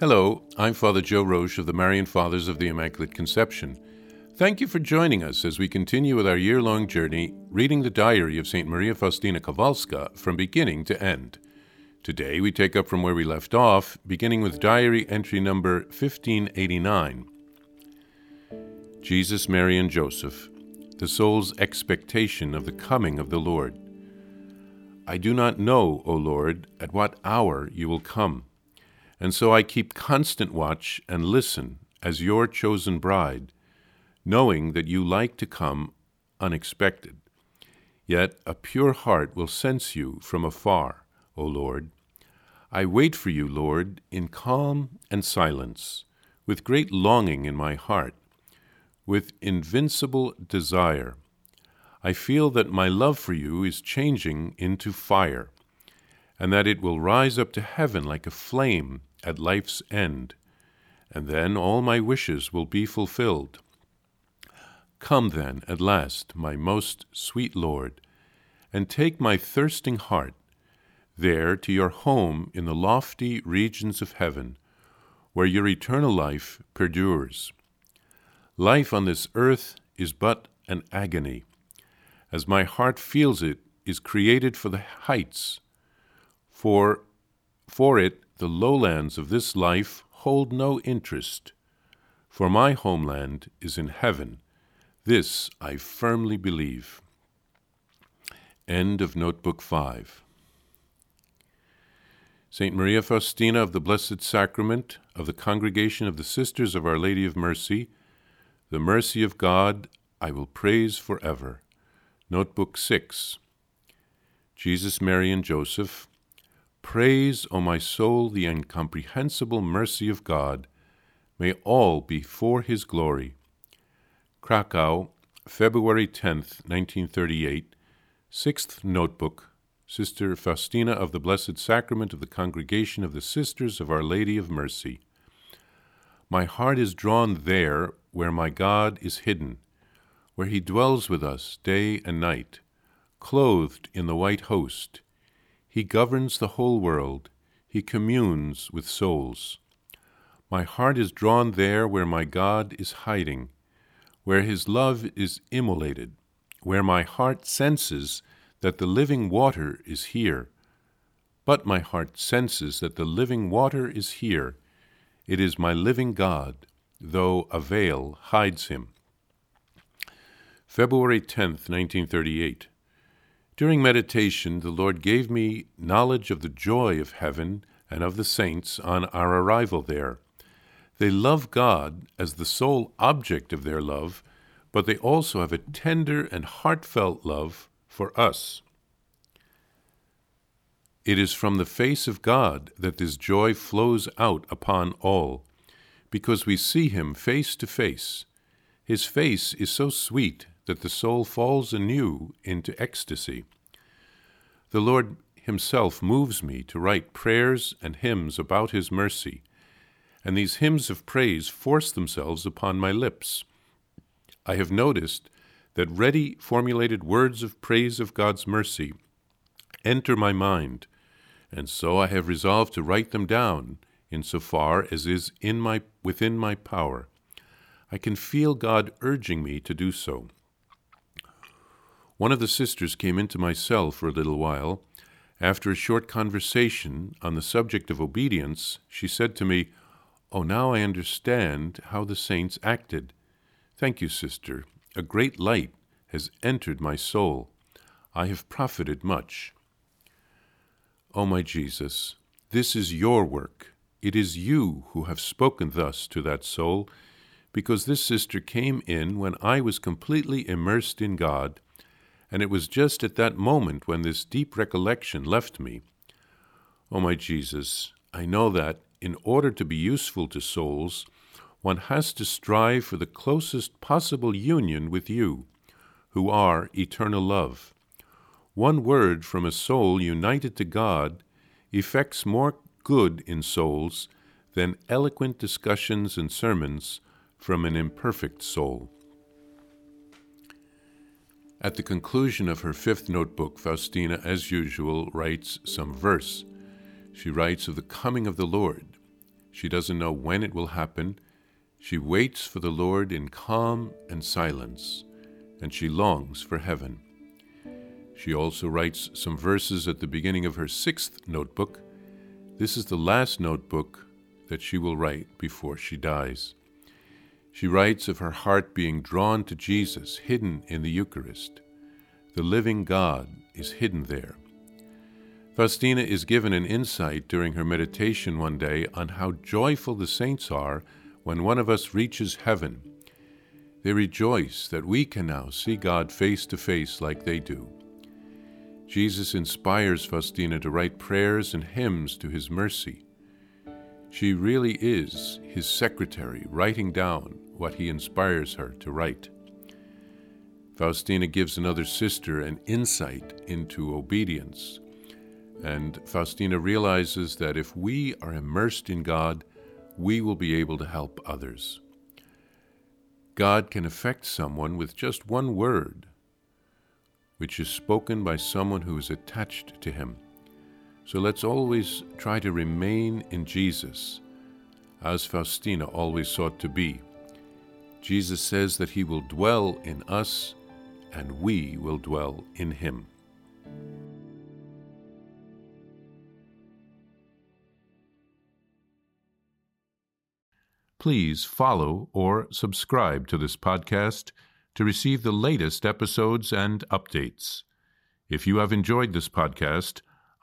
Hello, I'm Father Joe Roesch of the Marian Fathers of the Immaculate Conception. Thank you for joining us as we continue with our year long journey reading the diary of St. Maria Faustina Kowalska from beginning to end. Today we take up from where we left off, beginning with diary entry number 1589. Jesus, Mary, and Joseph, the soul's expectation of the coming of the Lord. I do not know, O Lord, at what hour you will come and so I keep constant watch and listen as your chosen bride, knowing that you like to come unexpected. Yet a pure heart will sense you from afar, O Lord. I wait for you, Lord, in calm and silence, with great longing in my heart, with invincible desire. I feel that my love for you is changing into fire, and that it will rise up to heaven like a flame at life's end, and then all my wishes will be fulfilled. Come then, at last, my most sweet Lord, and take my thirsting heart there to your home in the lofty regions of heaven, where your eternal life perdures. Life on this earth is but an agony, as my heart feels it is created for the heights, for for it the lowlands of this life hold no interest, for my homeland is in heaven. This I firmly believe. End of Notebook 5. St. Maria Faustina of the Blessed Sacrament of the Congregation of the Sisters of Our Lady of Mercy, the mercy of God I will praise forever. Notebook 6. Jesus, Mary, and Joseph, Praise, O my soul, the incomprehensible mercy of God. May all be for his glory. Krakow, February 10th, 1938, Sixth Notebook, Sister Faustina of the Blessed Sacrament of the Congregation of the Sisters of Our Lady of Mercy. My heart is drawn there where my God is hidden, where he dwells with us day and night, clothed in the white host he governs the whole world. He communes with souls. My heart is drawn there where my God is hiding, where his love is immolated, where my heart senses that the living water is here. But my heart senses that the living water is here. It is my living God, though a veil hides him. February 10th, 1938. During meditation, the Lord gave me knowledge of the joy of heaven and of the saints on our arrival there. They love God as the sole object of their love, but they also have a tender and heartfelt love for us. It is from the face of God that this joy flows out upon all, because we see Him face to face. His face is so sweet that the soul falls anew into ecstasy. The Lord Himself moves me to write prayers and hymns about His mercy, and these hymns of praise force themselves upon my lips. I have noticed that ready formulated words of praise of God's mercy enter my mind, and so I have resolved to write them down in so far as is in my within my power. I can feel God urging me to do so. One of the sisters came into my cell for a little while. After a short conversation on the subject of obedience, she said to me, Oh, now I understand how the saints acted. Thank you, sister. A great light has entered my soul. I have profited much. O oh, my Jesus, this is your work. It is you who have spoken thus to that soul, because this sister came in when I was completely immersed in God and it was just at that moment when this deep recollection left me. O oh, my Jesus, I know that, in order to be useful to souls, one has to strive for the closest possible union with you, who are eternal love. One word from a soul united to God effects more good in souls than eloquent discussions and sermons from an imperfect soul. At the conclusion of her fifth notebook, Faustina, as usual, writes some verse. She writes of the coming of the Lord. She doesn't know when it will happen. She waits for the Lord in calm and silence, and she longs for heaven. She also writes some verses at the beginning of her sixth notebook. This is the last notebook that she will write before she dies. She writes of her heart being drawn to Jesus, hidden in the Eucharist. The living God is hidden there. Faustina is given an insight during her meditation one day on how joyful the saints are when one of us reaches heaven. They rejoice that we can now see God face to face like they do. Jesus inspires Faustina to write prayers and hymns to his mercy. She really is his secretary, writing down what he inspires her to write. Faustina gives another sister an insight into obedience and Faustina realizes that if we are immersed in God, we will be able to help others. God can affect someone with just one word, which is spoken by someone who is attached to Him. So let's always try to remain in Jesus, as Faustina always sought to be. Jesus says that He will dwell in us, and we will dwell in Him. please follow or subscribe to this podcast to receive the latest episodes and updates. If you have enjoyed this podcast,